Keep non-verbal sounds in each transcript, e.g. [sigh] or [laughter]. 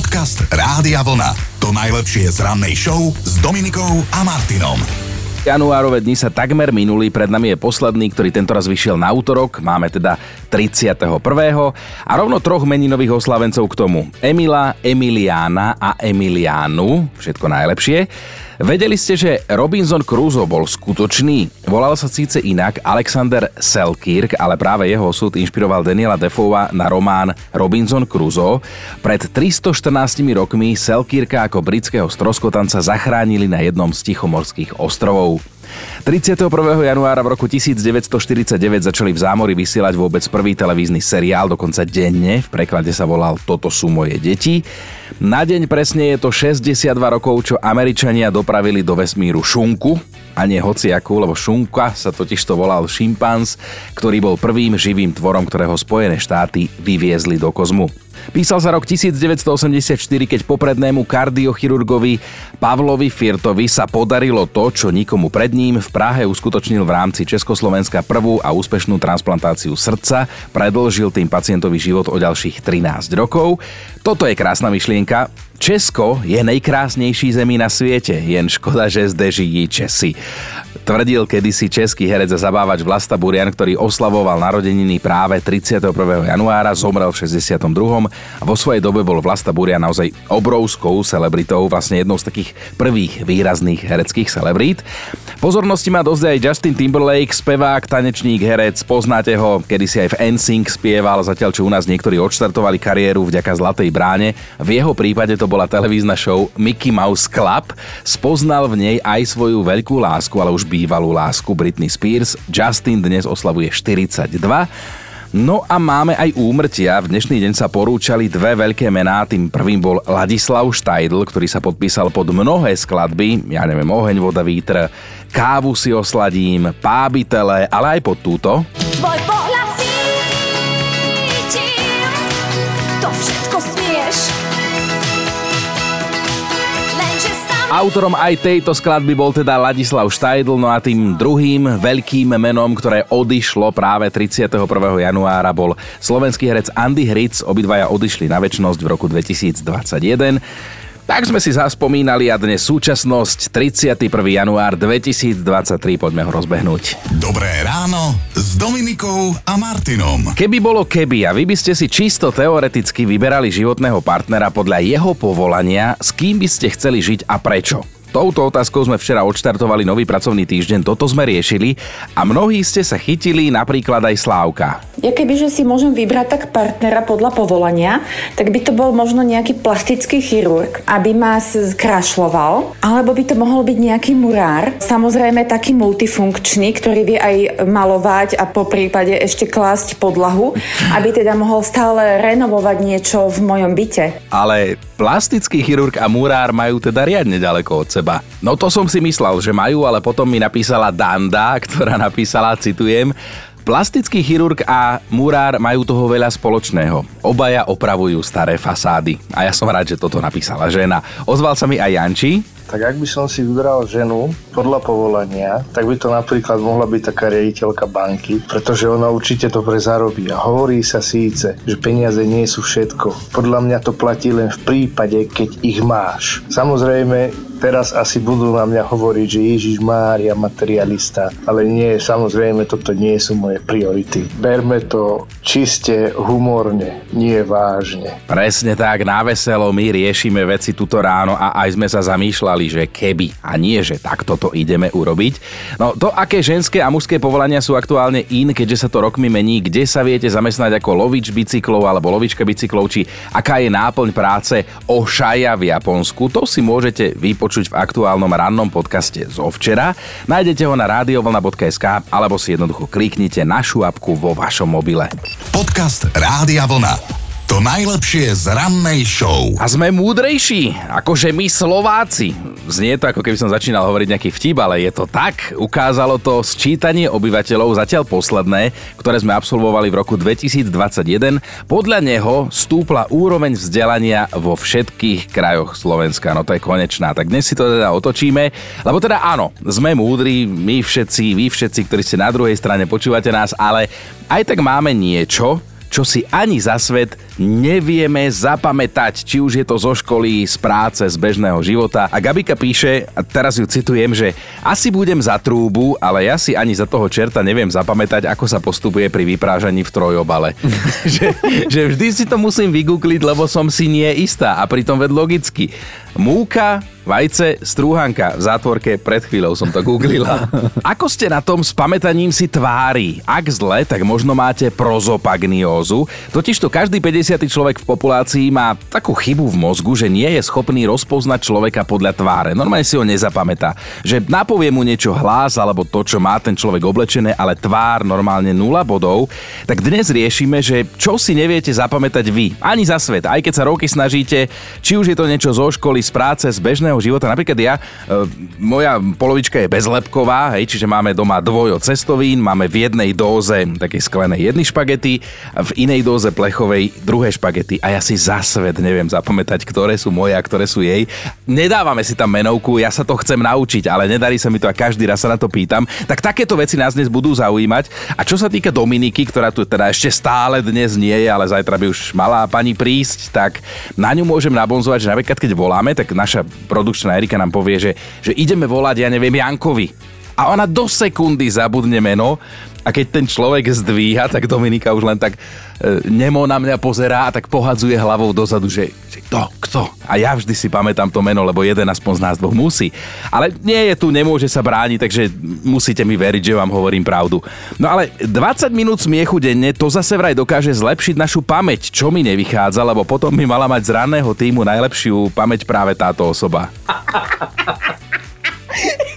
Podcast Rádia Vlna. To najlepšie z rannej show s Dominikou a Martinom. Januárove dni sa takmer minuli, pred nami je posledný, ktorý tento raz vyšiel na útorok, máme teda 31. a rovno troch meninových oslavencov k tomu. Emila, Emiliána a Emiliánu, všetko najlepšie. Vedeli ste, že Robinson Crusoe bol skutočný? Volal sa síce inak Alexander Selkirk, ale práve jeho osud inšpiroval Daniela Defoea na román Robinson Crusoe. Pred 314 rokmi Selkirka ako britského stroskotanca zachránili na jednom z tichomorských ostrovov. 31. januára v roku 1949 začali v zámori vysielať vôbec prvý televízny seriál, dokonca denne, v preklade sa volal Toto sú moje deti. Na deň presne je to 62 rokov, čo Američania dopravili do vesmíru šunku, a nie hociakú, lebo šunka sa totiž to volal šimpanz, ktorý bol prvým živým tvorom, ktorého Spojené štáty vyviezli do kozmu. Písal sa rok 1984, keď poprednému kardiochirurgovi Pavlovi Firtovi sa podarilo to, čo nikomu pred ním v Prahe uskutočnil v rámci Československa prvú a úspešnú transplantáciu srdca, predlžil tým pacientovi život o ďalších 13 rokov. Toto je krásna myšlienka, Česko je najkrásnejší zemi na svete, jen škoda, že zde žijí Česi. Tvrdil kedysi český herec a zabávač Vlasta Burian, ktorý oslavoval narodeniny práve 31. januára, zomrel v 62. a vo svojej dobe bol Vlasta Burian naozaj obrovskou celebritou, vlastne jednou z takých prvých výrazných hereckých celebrít. Pozornosti má dosť aj Justin Timberlake, spevák, tanečník, herec, poznáte ho, kedysi aj v NSYNC spieval, zatiaľ čo u nás niektorí odštartovali kariéru vďaka Zlatej bráne. V jeho prípade to bola televízna show Mickey Mouse Club. Spoznal v nej aj svoju veľkú lásku, ale už bývalú lásku Britney Spears. Justin dnes oslavuje 42. No a máme aj úmrtia. V dnešný deň sa porúčali dve veľké mená. Tým prvým bol Ladislav Štajdl, ktorý sa podpísal pod mnohé skladby. Ja neviem, Oheň, voda, vítr, Kávu si osladím, Pábitele, ale aj pod túto. Tvoj Autorom aj tejto skladby bol teda Ladislav Štajdl, no a tým druhým veľkým menom, ktoré odišlo práve 31. januára bol slovenský herec Andy Hric, obidvaja odišli na väčšnosť v roku 2021. Tak sme si zaspomínali a dnes súčasnosť 31. január 2023, poďme ho rozbehnúť. Dobré ráno s Dominikou a Martinom. Keby bolo keby a vy by ste si čisto teoreticky vyberali životného partnera podľa jeho povolania, s kým by ste chceli žiť a prečo? Touto otázkou sme včera odštartovali nový pracovný týždeň, toto sme riešili a mnohí ste sa chytili, napríklad aj Slávka. Ja kebyže si môžem vybrať tak partnera podľa povolania, tak by to bol možno nejaký plastický chirurg, aby ma skrašloval, alebo by to mohol byť nejaký murár, samozrejme taký multifunkčný, ktorý vie aj malovať a po prípade ešte klásť podlahu, aby teda mohol stále renovovať niečo v mojom byte. Ale plastický chirurg a murár majú teda riadne ďaleko od seba. No to som si myslel, že majú, ale potom mi napísala Danda, ktorá napísala, citujem, Plastický chirurg a murár majú toho veľa spoločného. Obaja opravujú staré fasády. A ja som rád, že toto napísala žena. Ozval sa mi aj Janči, tak ak by som si vybral ženu podľa povolania, tak by to napríklad mohla byť taká riaditeľka banky, pretože ona určite dobre zarobí a hovorí sa síce, že peniaze nie sú všetko. Podľa mňa to platí len v prípade, keď ich máš. Samozrejme, Teraz asi budú na mňa hovoriť, že Ježiš Mária materialista, ale nie, samozrejme, toto nie sú moje priority. Berme to čiste humorne, nie vážne. Presne tak, na veselo my riešime veci tuto ráno a aj sme sa zamýšľali, že keby a nie, že takto to ideme urobiť. No to, aké ženské a mužské povolania sú aktuálne in, keďže sa to rokmi mení, kde sa viete zamestnať ako lovič bicyklov alebo lovička bicyklov, či aká je náplň práce ošaja v Japonsku, to si môžete vypočuť vypočuť v aktuálnom rannom podcaste zo včera. Nájdete ho na radiovlna.sk alebo si jednoducho kliknite našu apku vo vašom mobile. Podcast Rádia Vlna. To najlepšie z rannej show. A sme múdrejší, akože my Slováci. Znie to, ako keby som začínal hovoriť nejaký vtip, ale je to tak. Ukázalo to sčítanie obyvateľov, zatiaľ posledné, ktoré sme absolvovali v roku 2021. Podľa neho stúpla úroveň vzdelania vo všetkých krajoch Slovenska. No to je konečná. Tak dnes si to teda otočíme, lebo teda áno, sme múdri, my všetci, vy všetci, ktorí ste na druhej strane, počúvate nás, ale aj tak máme niečo, čo si ani za svet nevieme zapamätať, či už je to zo školy, z práce, z bežného života. A Gabika píše, a teraz ju citujem, že asi budem za trúbu, ale ja si ani za toho čerta neviem zapamätať, ako sa postupuje pri vyprážaní v trojobale. [laughs] že, že vždy si to musím vygoogliť, lebo som si nie istá a pritom ved logicky. Múka, Vajce, strúhanka v zátvorke, pred chvíľou som to googlila. [laughs] Ako ste na tom s pamätaním si tvári? Ak zle, tak možno máte prozopagniózu. Totižto každý 50. človek v populácii má takú chybu v mozgu, že nie je schopný rozpoznať človeka podľa tváre. Normálne si ho nezapamätá. Že napovie mu niečo hlas alebo to, čo má ten človek oblečené, ale tvár normálne nula bodov. Tak dnes riešime, že čo si neviete zapamätať vy. Ani za svet. Aj keď sa roky snažíte, či už je to niečo zo školy, z práce, z bežného života. Napríklad ja, e, moja polovička je bezlepková, hej, čiže máme doma dvojo cestovín, máme v jednej dóze také sklené jedny špagety, v inej dóze plechovej druhé špagety a ja si za svet neviem zapamätať, ktoré sú moje a ktoré sú jej. Nedávame si tam menovku, ja sa to chcem naučiť, ale nedarí sa mi to a každý raz sa na to pýtam. Tak takéto veci nás dnes budú zaujímať. A čo sa týka Dominiky, ktorá tu teda ešte stále dnes nie je, ale zajtra by už mala pani prísť, tak na ňu môžem nabonzovať, že napríklad keď voláme, tak naša produkčná Erika nám povie, že, že ideme volať, ja neviem, Jankovi. A ona do sekundy zabudne meno a keď ten človek zdvíha, tak Dominika už len tak e, nemo na mňa pozerá a tak pohadzuje hlavou dozadu, že, že kto, kto. A ja vždy si pamätám to meno, lebo jeden aspoň z nás dvoch musí. Ale nie je tu, nemôže sa brániť, takže musíte mi veriť, že vám hovorím pravdu. No ale 20 minút smiechu denne, to zase vraj dokáže zlepšiť našu pamäť, čo mi nevychádza, lebo potom by mala mať z ranného týmu najlepšiu pamäť práve táto osoba. [laughs]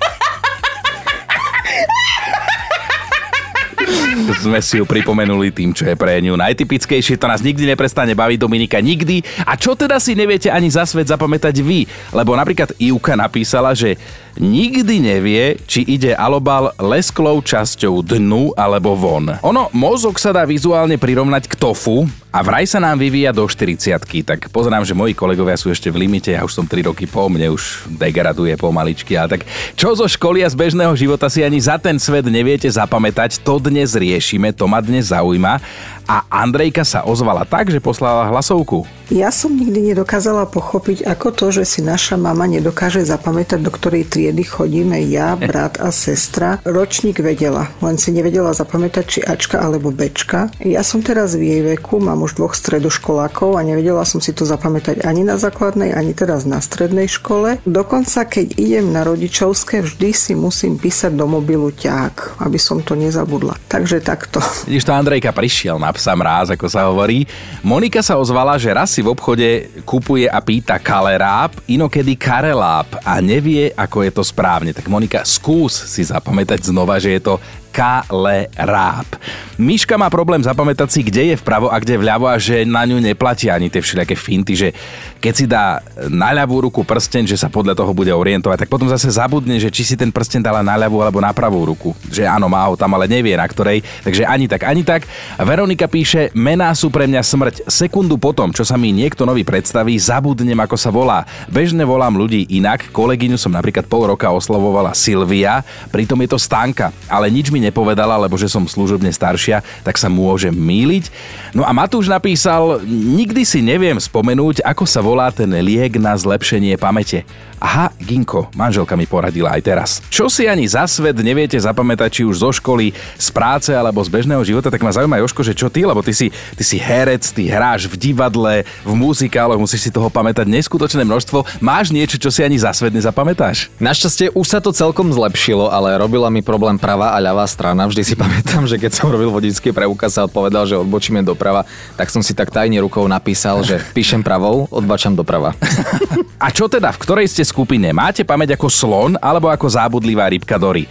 sme si ju pripomenuli tým, čo je pre ňu najtypickejšie. To nás nikdy neprestane baviť Dominika, nikdy. A čo teda si neviete ani za svet zapamätať vy? Lebo napríklad Ivka napísala, že nikdy nevie, či ide alobal lesklou časťou dnu alebo von. Ono, mozog sa dá vizuálne prirovnať k tofu, a vraj sa nám vyvíja do 40 tak pozerám, že moji kolegovia sú ešte v limite, ja už som 3 roky po, mne už degraduje pomaličky, ale tak čo zo školy a z bežného života si ani za ten svet neviete zapamätať, to dnes riešime, to ma dnes zaujíma a Andrejka sa ozvala tak, že poslala hlasovku. Ja som nikdy nedokázala pochopiť, ako to, že si naša mama nedokáže zapamätať, do ktorej triedy chodíme ja, brat a sestra. Ročník vedela, len si nevedela zapamätať, či Ačka alebo Bčka. Ja som teraz v jej veku, mám už dvoch stredoškolákov a nevedela som si to zapamätať ani na základnej, ani teraz na strednej škole. Dokonca, keď idem na rodičovské, vždy si musím písať do mobilu ťák, aby som to nezabudla. Takže takto. Vidíš, to Andrejka prišiel na psa mráz, ako sa hovorí. Monika sa ozvala, že raz si v obchode kupuje a pýta kaleráb, inokedy kareláb a nevie, ako je to správne. Tak Monika, skús si zapamätať znova, že je to Kaleráb. Miška má problém zapamätať si, kde je vpravo a kde vľavo a že na ňu neplatia ani tie všelijaké finty, že keď si dá na ľavú ruku prsten, že sa podľa toho bude orientovať, tak potom zase zabudne, že či si ten prsten dala na ľavú alebo na pravú ruku. Že áno, má ho tam, ale nevie na ktorej. Takže ani tak, ani tak. Veronika píše, mená sú pre mňa smrť. Sekundu potom, čo sa mi niekto nový predstaví, zabudnem, ako sa volá. Bežne volám ľudí inak. Kolegyňu som napríklad pol roka oslovovala Silvia, pritom je to Stanka, ale nič mi nepovedala, lebo že som služobne staršia, tak sa môžem míliť. No a Matúš napísal, nikdy si neviem spomenúť, ako sa volá ten liek na zlepšenie pamäte. Aha, Ginko, manželka mi poradila aj teraz. Čo si ani za svet neviete zapamätať, či už zo školy, z práce alebo z bežného života, tak ma zaujíma Joško, že čo ty, lebo ty si, ty si herec, ty hráš v divadle, v muzikále, musíš si toho pamätať neskutočné množstvo. Máš niečo, čo si ani za svet nezapamätáš? Našťastie už sa to celkom zlepšilo, ale robila mi problém pravá a ľavá strana. Vždy si [laughs] pamätám, že keď som robil vodický preukaz a odpovedal, že odbočíme doprava, tak som si tak tajne rukou napísal, že píšem pravou, odbačam doprava. [laughs] A čo teda, v ktorej ste skupine? Máte pamäť ako slon alebo ako zábudlivá rybka Dory?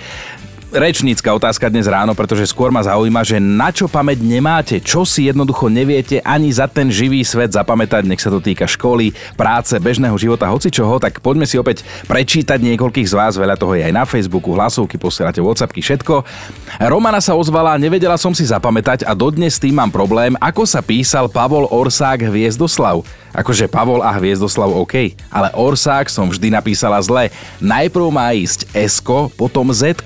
Rečnícka otázka dnes ráno, pretože skôr ma zaujíma, že na čo pamäť nemáte, čo si jednoducho neviete ani za ten živý svet zapamätať, nech sa to týka školy, práce, bežného života, hoci čoho, tak poďme si opäť prečítať niekoľkých z vás, veľa toho je aj na Facebooku, hlasovky, posielate Whatsappky, všetko. Romana sa ozvala, nevedela som si zapamätať a dodnes tým mám problém, ako sa písal Pavol Orsák Hviezdoslav. Akože Pavol a Hviezdoslav OK, ale Orsák som vždy napísala zle. Najprv má ísť S, potom Z.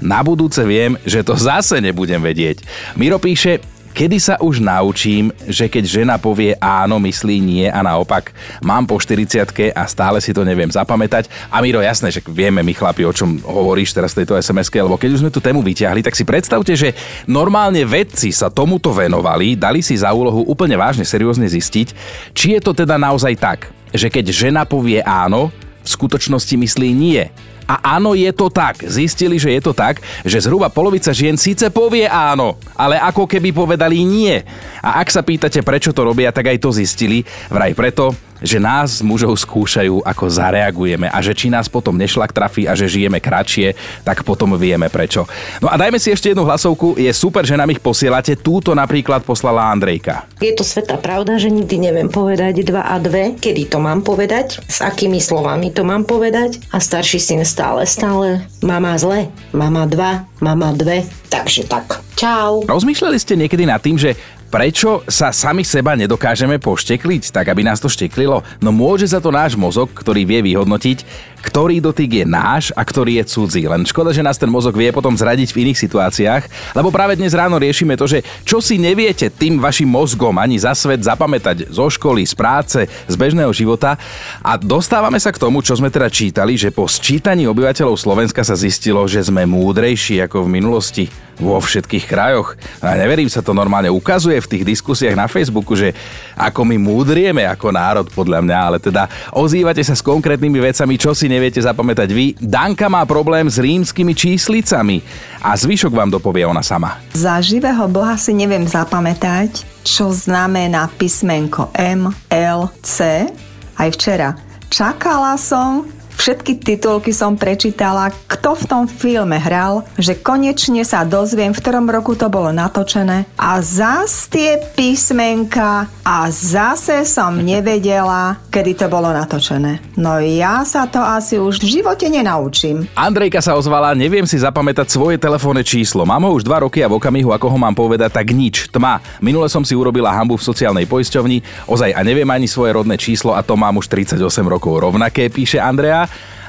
Na budúce viem, že to zase nebudem vedieť. Miro píše, kedy sa už naučím, že keď žena povie áno, myslí nie a naopak. Mám po 40 a stále si to neviem zapamätať. A Miro, jasné, že vieme my chlapi, o čom hovoríš teraz tejto sms lebo keď už sme tú tému vyťahli, tak si predstavte, že normálne vedci sa tomuto venovali, dali si za úlohu úplne vážne, seriózne zistiť, či je to teda naozaj tak, že keď žena povie áno, v skutočnosti myslí nie. A áno, je to tak. Zistili, že je to tak, že zhruba polovica žien síce povie áno, ale ako keby povedali nie. A ak sa pýtate, prečo to robia, tak aj to zistili. Vraj preto, že nás mužov skúšajú, ako zareagujeme a že či nás potom nešlak trafí a že žijeme kratšie, tak potom vieme prečo. No a dajme si ešte jednu hlasovku, je super, že nám ich posielate. Túto napríklad poslala Andrejka. Je to sveta pravda, že nikdy neviem povedať 2 a 2, kedy to mám povedať, s akými slovami to mám povedať a starší syn stále, stále mama zle, mama 2, mama 2, takže tak. Čau. Rozmýšľali ste niekedy nad tým, že Prečo sa sami seba nedokážeme poštekliť, tak aby nás to šteklilo? No môže za to náš mozog, ktorý vie vyhodnotiť, ktorý dotyk je náš a ktorý je cudzí. Len škoda, že nás ten mozog vie potom zradiť v iných situáciách, lebo práve dnes ráno riešime to, že čo si neviete tým vašim mozgom ani za svet zapamätať zo školy, z práce, z bežného života. A dostávame sa k tomu, čo sme teda čítali, že po sčítaní obyvateľov Slovenska sa zistilo, že sme múdrejší ako v minulosti vo všetkých krajoch. A neverím sa to normálne ukazuje v tých diskusiách na Facebooku, že ako my múdrieme ako národ podľa mňa, ale teda ozývate sa s konkrétnymi vecami, čo si neviete zapamätať vy. Danka má problém s rímskymi číslicami a zvyšok vám dopovie ona sama. Za živého boha si neviem zapamätať, čo znamená písmenko M, L, C. Aj včera. Čakala som, Všetky titulky som prečítala, kto v tom filme hral, že konečne sa dozviem, v ktorom roku to bolo natočené a zás tie písmenka a zase som nevedela, kedy to bolo natočené. No ja sa to asi už v živote nenaučím. Andrejka sa ozvala, neviem si zapamätať svoje telefónne číslo. Mám ho už dva roky a v okamihu, ako ho mám povedať, tak nič, tma. Minule som si urobila hambu v sociálnej poisťovni, ozaj a neviem ani svoje rodné číslo a to mám už 38 rokov rovnaké, píše Andrea.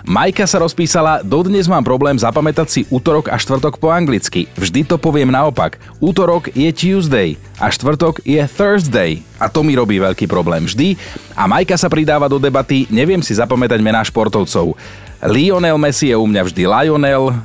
Majka sa rozpísala, dodnes mám problém zapamätať si útorok a štvrtok po anglicky. Vždy to poviem naopak. Útorok je Tuesday a štvrtok je Thursday. A to mi robí veľký problém vždy. A Majka sa pridáva do debaty, neviem si zapamätať mená športovcov. Lionel Messi je u mňa vždy Lionel,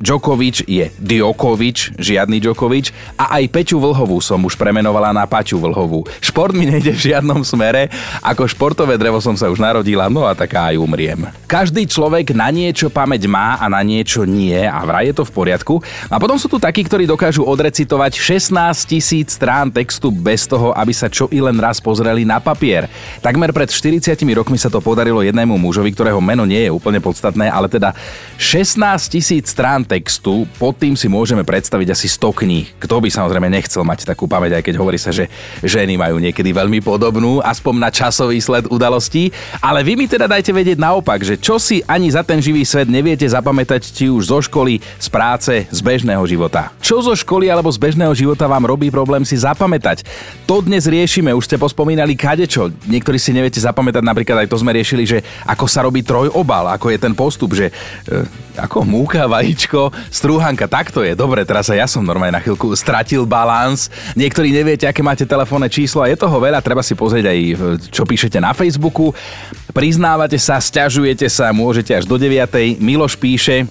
Djokovic je Djokovic, žiadny Djokovic a aj Peťu Vlhovú som už premenovala na Paťu Vlhovú. Šport mi nejde v žiadnom smere, ako športové drevo som sa už narodila, no a taká aj umriem. Každý človek na niečo pamäť má a na niečo nie a vraj je to v poriadku. A potom sú tu takí, ktorí dokážu odrecitovať 16 tisíc strán textu bez toho, aby sa čo i len raz pozreli na papier. Takmer pred 40 rokmi sa to podarilo jednému mužovi, ktorého meno nie je úplne podstatné, ale teda 16 tisíc strán strán textu, pod tým si môžeme predstaviť asi 100 kníh. Kto by samozrejme nechcel mať takú pamäť, aj keď hovorí sa, že ženy majú niekedy veľmi podobnú, aspoň na časový sled udalostí. Ale vy mi teda dajte vedieť naopak, že čo si ani za ten živý svet neviete zapamätať či už zo školy, z práce, z bežného života. Čo zo školy alebo z bežného života vám robí problém si zapamätať? To dnes riešime, už ste pospomínali kadečo. Niektorí si neviete zapamätať, napríklad aj to sme riešili, že ako sa robí trojobal, ako je ten postup, že e, ako múka, vajíčko, strúhanka, takto je. Dobre, teraz ja som normálne na chvíľku stratil balans. Niektorí neviete, aké máte telefónne číslo a je toho veľa, treba si pozrieť aj, čo píšete na Facebooku. Priznávate sa, stiažujete sa, môžete až do 9. Miloš píše,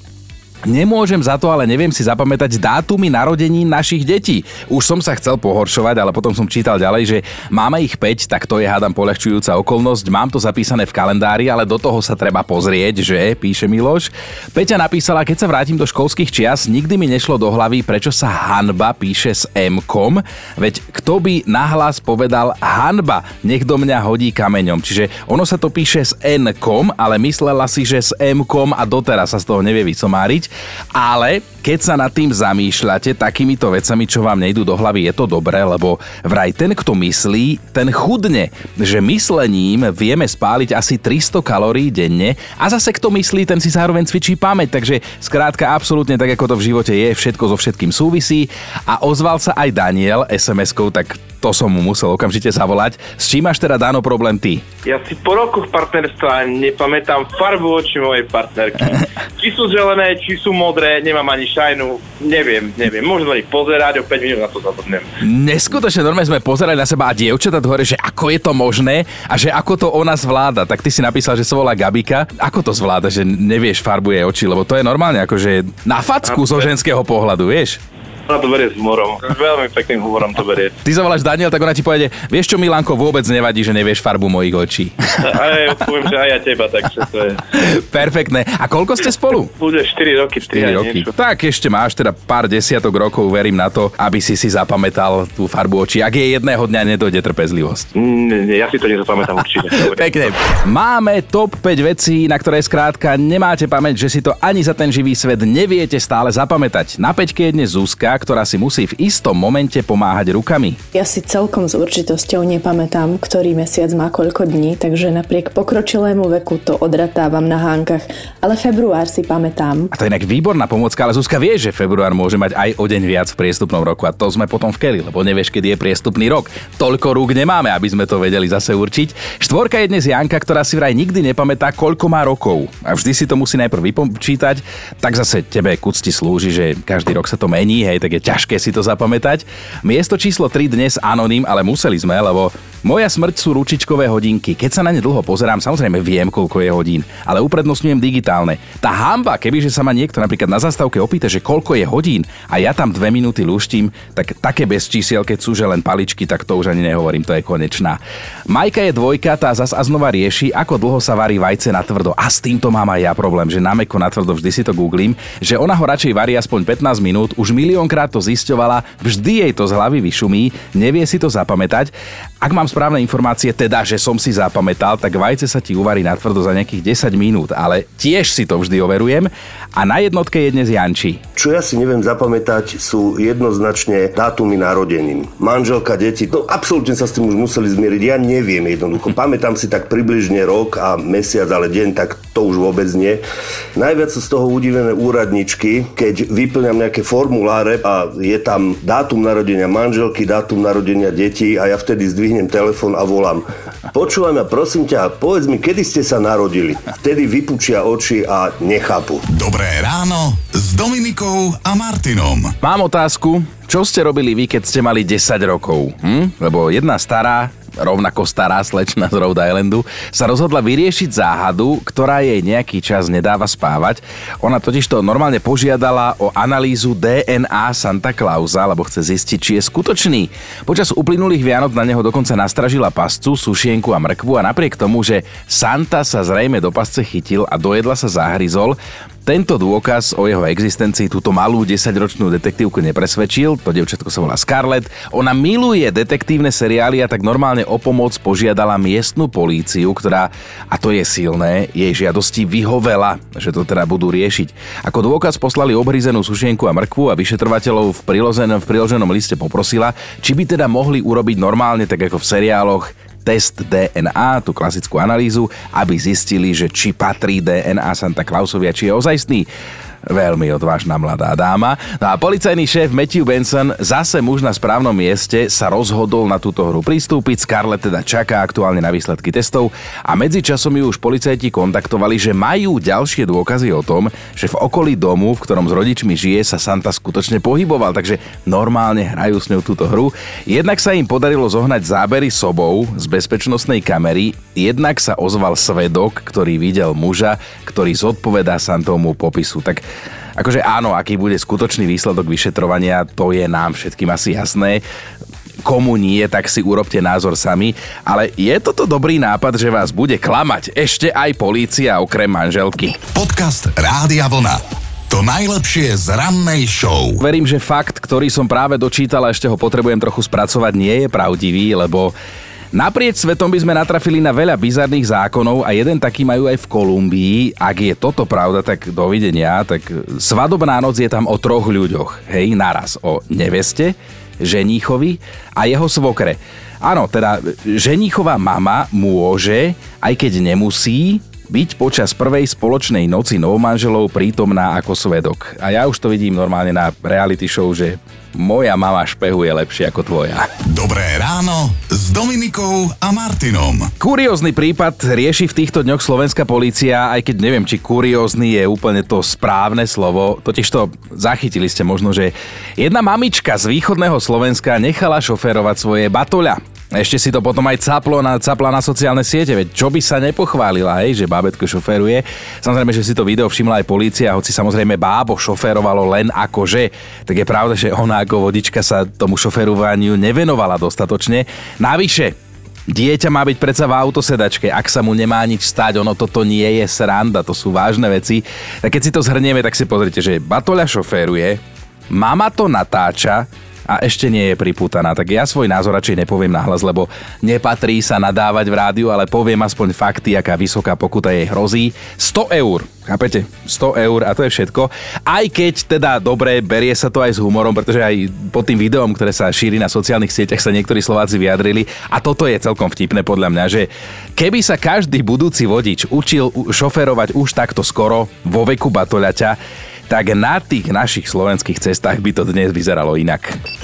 Nemôžem za to, ale neviem si zapamätať dátumy narodení našich detí. Už som sa chcel pohoršovať, ale potom som čítal ďalej, že máme ich 5, tak to je hádam poľahčujúca okolnosť. Mám to zapísané v kalendári, ale do toho sa treba pozrieť, že, píše Miloš. Peťa napísala, keď sa vrátim do školských čias, nikdy mi nešlo do hlavy, prečo sa hanba píše s M-kom, veď kto by nahlas povedal hanba, nech do mňa hodí kameňom. Čiže ono sa to píše s N-kom, ale myslela si, že s M-kom a doteraz sa z toho nevie vysomáriť ale keď sa nad tým zamýšľate takýmito vecami, čo vám nejdú do hlavy, je to dobré, lebo vraj ten, kto myslí, ten chudne, že myslením vieme spáliť asi 300 kalórií denne a zase kto myslí, ten si zároveň cvičí pamäť, takže skrátka absolútne tak, ako to v živote je, všetko so všetkým súvisí. A ozval sa aj Daniel SMS-kou, tak to som mu musel okamžite zavolať. S čím máš teda dáno problém ty? Ja si po rokoch partnerstva nepamätám farbu oči mojej partnerky. [laughs] či sú zelené, či sú modré, nemám ani šajnu, neviem, neviem. Môžem na nich pozerať, o 5 minút na to zabudnem. Neskutočne, normálne sme pozerali na seba a dievčatá tu hore, že ako je to možné a že ako to ona zvláda. Tak ty si napísal, že sa volá Gabika. Ako to zvláda, že nevieš farbu jej oči, lebo to je normálne akože na facku zo ženského pohľadu, vieš? Ona to berie s humorom. Veľmi pekným humorom to berie. Ty zavoláš Daniel, tak ona ti povede, vieš čo Milanko, vôbec nevadí, že nevieš farbu mojich očí. [laughs] A ja poviem, že aj ja teba, takže to je... Perfektné. A koľko ste spolu? Bude 4 roky, 4 3 roky. Niečo. Tak ešte máš teda pár desiatok rokov, verím na to, aby si si zapamätal tú farbu očí. Ak je jedného dňa nedojde trpezlivosť. Nie, nie, ja si to nezapamätám určite. [laughs] Pekne. Máme top 5 vecí, na ktoré skrátka nemáte pamäť, že si to ani za ten živý svet neviete stále zapamätať. Na 5 je dnes Zuzka, ktorá si musí v istom momente pomáhať rukami. Ja si celkom s určitosťou nepamätám, ktorý mesiac má koľko dní, takže napriek pokročilému veku to odratávam na hánkach, ale február si pamätám. A to je inak výborná pomocka, ale Zuzka vie, že február môže mať aj o deň viac v priestupnom roku a to sme potom v keli, lebo nevieš, kedy je priestupný rok. Toľko rúk nemáme, aby sme to vedeli zase určiť. Štvorka je dnes Janka, ktorá si vraj nikdy nepamätá, koľko má rokov. A vždy si to musí najprv vypočítať, tak zase tebe kucti slúži, že každý rok sa to mení, hej, tak je ťažké si to zapamätať. Miesto číslo 3 dnes anonym, ale museli sme, lebo moja smrť sú ručičkové hodinky. Keď sa na ne dlho pozerám, samozrejme viem, koľko je hodín, ale uprednostňujem digitálne. Tá hamba, kebyže sa ma niekto napríklad na zastávke opýta, že koľko je hodín a ja tam dve minúty luštím, tak také bez čísiel, keď sú že len paličky, tak to už ani nehovorím, to je konečná. Majka je dvojka, tá zas a znova rieši, ako dlho sa varí vajce na tvrdo. A s týmto mám aj ja problém, že na meko na tvrdo vždy si to googlím, že ona ho radšej varí aspoň 15 minút, už miliónkrát to zisťovala, vždy jej to z hlavy vyšumí, nevie si to zapamätať. Ak mám správne informácie, teda, že som si zapamätal, tak vajce sa ti uvarí na tvrdo za nejakých 10 minút, ale tiež si to vždy overujem. A na jednotke je dnes Janči. Čo ja si neviem zapamätať, sú jednoznačne dátumy narodenín. Manželka, deti, no absolútne sa s tým už museli zmieriť. Ja neviem jednoducho. [laughs] Pamätám si tak približne rok a mesiac, ale deň, tak to už vôbec nie. Najviac sú z toho udivené úradničky, keď vyplňam nejaké formuláre a je tam dátum narodenia manželky, dátum narodenia detí a ja vtedy zdvihnem telefón a volám. Počúvaj ma, prosím ťa, povedz mi, kedy ste sa narodili. Vtedy vypučia oči a nechápu. Dobré ráno s Dominikou a Martinom. Mám otázku, čo ste robili vy, keď ste mali 10 rokov? Hm? Lebo jedna stará rovnako stará slečna z Rhode Islandu, sa rozhodla vyriešiť záhadu, ktorá jej nejaký čas nedáva spávať. Ona totiž to normálne požiadala o analýzu DNA Santa Clausa, lebo chce zistiť, či je skutočný. Počas uplynulých Vianoc na neho dokonca nastražila pascu, sušienku a mrkvu a napriek tomu, že Santa sa zrejme do pasce chytil a dojedla sa zahryzol, tento dôkaz o jeho existencii túto malú 10-ročnú detektívku nepresvedčil. To devčatko sa volá Scarlett. Ona miluje detektívne seriály a tak normálne o pomoc požiadala miestnu políciu, ktorá, a to je silné, jej žiadosti vyhovela, že to teda budú riešiť. Ako dôkaz poslali obhryzenú sušienku a mrkvu a vyšetrovateľov v priloženom, v priloženom liste poprosila, či by teda mohli urobiť normálne, tak ako v seriáloch, test DNA, tú klasickú analýzu, aby zistili, že či patrí DNA Santa Clausovi a či je ozajstný. Veľmi odvážna mladá dáma. No a policajný šéf Matthew Benson, zase muž na správnom mieste, sa rozhodol na túto hru pristúpiť. Scarlett teda čaká aktuálne na výsledky testov a medzičasom ju už policajti kontaktovali, že majú ďalšie dôkazy o tom, že v okolí domu, v ktorom s rodičmi žije, sa Santa skutočne pohyboval, takže normálne hrajú s ňou túto hru. Jednak sa im podarilo zohnať zábery sobou z bezpečnostnej kamery, jednak sa ozval svedok, ktorý videl muža, ktorý zodpovedá Santovmu popisu. Tak Akože áno, aký bude skutočný výsledok vyšetrovania, to je nám všetkým asi jasné komu nie, tak si urobte názor sami. Ale je toto dobrý nápad, že vás bude klamať ešte aj polícia okrem manželky? Podcast Rádia Vlna. To najlepšie z rannej show. Verím, že fakt, ktorý som práve dočítal a ešte ho potrebujem trochu spracovať, nie je pravdivý, lebo Naprieč svetom by sme natrafili na veľa bizarných zákonov a jeden taký majú aj v Kolumbii. Ak je toto pravda, tak dovidenia. Tak svadobná noc je tam o troch ľuďoch. Hej, naraz. O neveste, ženíchovi a jeho svokre. Áno, teda ženíchová mama môže, aj keď nemusí, byť počas prvej spoločnej noci novomanželov prítomná ako svedok. A ja už to vidím normálne na reality show, že moja mama špehuje lepšie ako tvoja. Dobré ráno s Dominikou a Martinom. Kuriózny prípad rieši v týchto dňoch slovenská polícia, aj keď neviem, či kuriózny je úplne to správne slovo. Totiž to zachytili ste možno, že jedna mamička z východného Slovenska nechala šoférovať svoje batoľa. Ešte si to potom aj caplo na, capla na sociálne siete, veď čo by sa nepochválila, hej, že bábetko šoféruje. Samozrejme, že si to video všimla aj policia, hoci samozrejme bábo šoférovalo len akože, tak je pravda, že ona ako vodička sa tomu šoférovaniu nevenovala dostatočne. Navyše, Dieťa má byť predsa v autosedačke, ak sa mu nemá nič stať, ono toto nie je sranda, to sú vážne veci. Tak keď si to zhrnieme, tak si pozrite, že Batoľa šoféruje, mama to natáča, a ešte nie je priputaná. Tak ja svoj názor radšej nepoviem nahlas, lebo nepatrí sa nadávať v rádiu, ale poviem aspoň fakty, aká vysoká pokuta jej hrozí. 100 eur. Chápete? 100 eur a to je všetko. Aj keď teda dobre, berie sa to aj s humorom, pretože aj pod tým videom, ktoré sa šíri na sociálnych sieťach, sa niektorí Slováci vyjadrili. A toto je celkom vtipné podľa mňa, že keby sa každý budúci vodič učil šoferovať už takto skoro vo veku batoľaťa, tak na tých našich slovenských cestách by to dnes vyzeralo inak.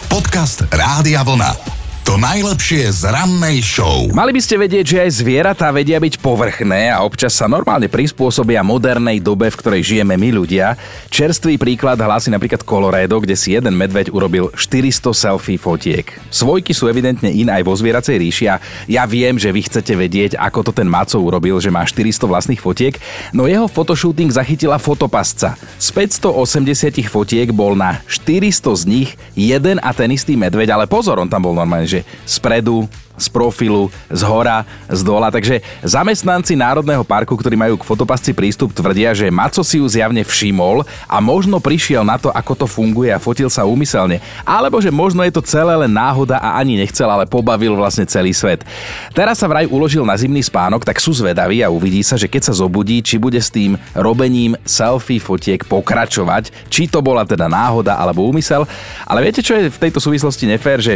Podcast Rádia Vlna. To najlepšie z rannej show. Mali by ste vedieť, že aj zvieratá vedia byť povrchné a občas sa normálne prispôsobia modernej dobe, v ktorej žijeme my ľudia. Čerstvý príklad hlási napríklad Colorado, kde si jeden medveď urobil 400 selfie fotiek. Svojky sú evidentne in aj vo zvieracej ríši a ja viem, že vy chcete vedieť, ako to ten Maco urobil, že má 400 vlastných fotiek, no jeho fotoshooting zachytila fotopasca. Z 580 fotiek bol na 400 z nich jeden a ten istý medveď, ale pozor, on tam bol normálne že spredu, z profilu, z hora, z dola. Takže zamestnanci Národného parku, ktorí majú k fotopasci prístup, tvrdia, že Maco si ju zjavne všimol a možno prišiel na to, ako to funguje a fotil sa úmyselne. Alebo že možno je to celé len náhoda a ani nechcel, ale pobavil vlastne celý svet. Teraz sa vraj uložil na zimný spánok, tak sú zvedaví a uvidí sa, že keď sa zobudí, či bude s tým robením selfie fotiek pokračovať, či to bola teda náhoda alebo úmysel. Ale viete, čo je v tejto súvislosti nefér, že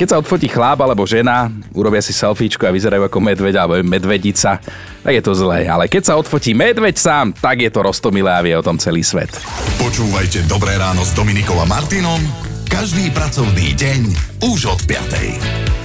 keď sa odfotí chlap alebo žena, urobia si selfiečko a vyzerajú ako medveď alebo medvedica, tak je to zlé. Ale keď sa odfotí medveď sám, tak je to rostomilé a vie o tom celý svet. Počúvajte Dobré ráno s Dominikom a Martinom každý pracovný deň už od 5.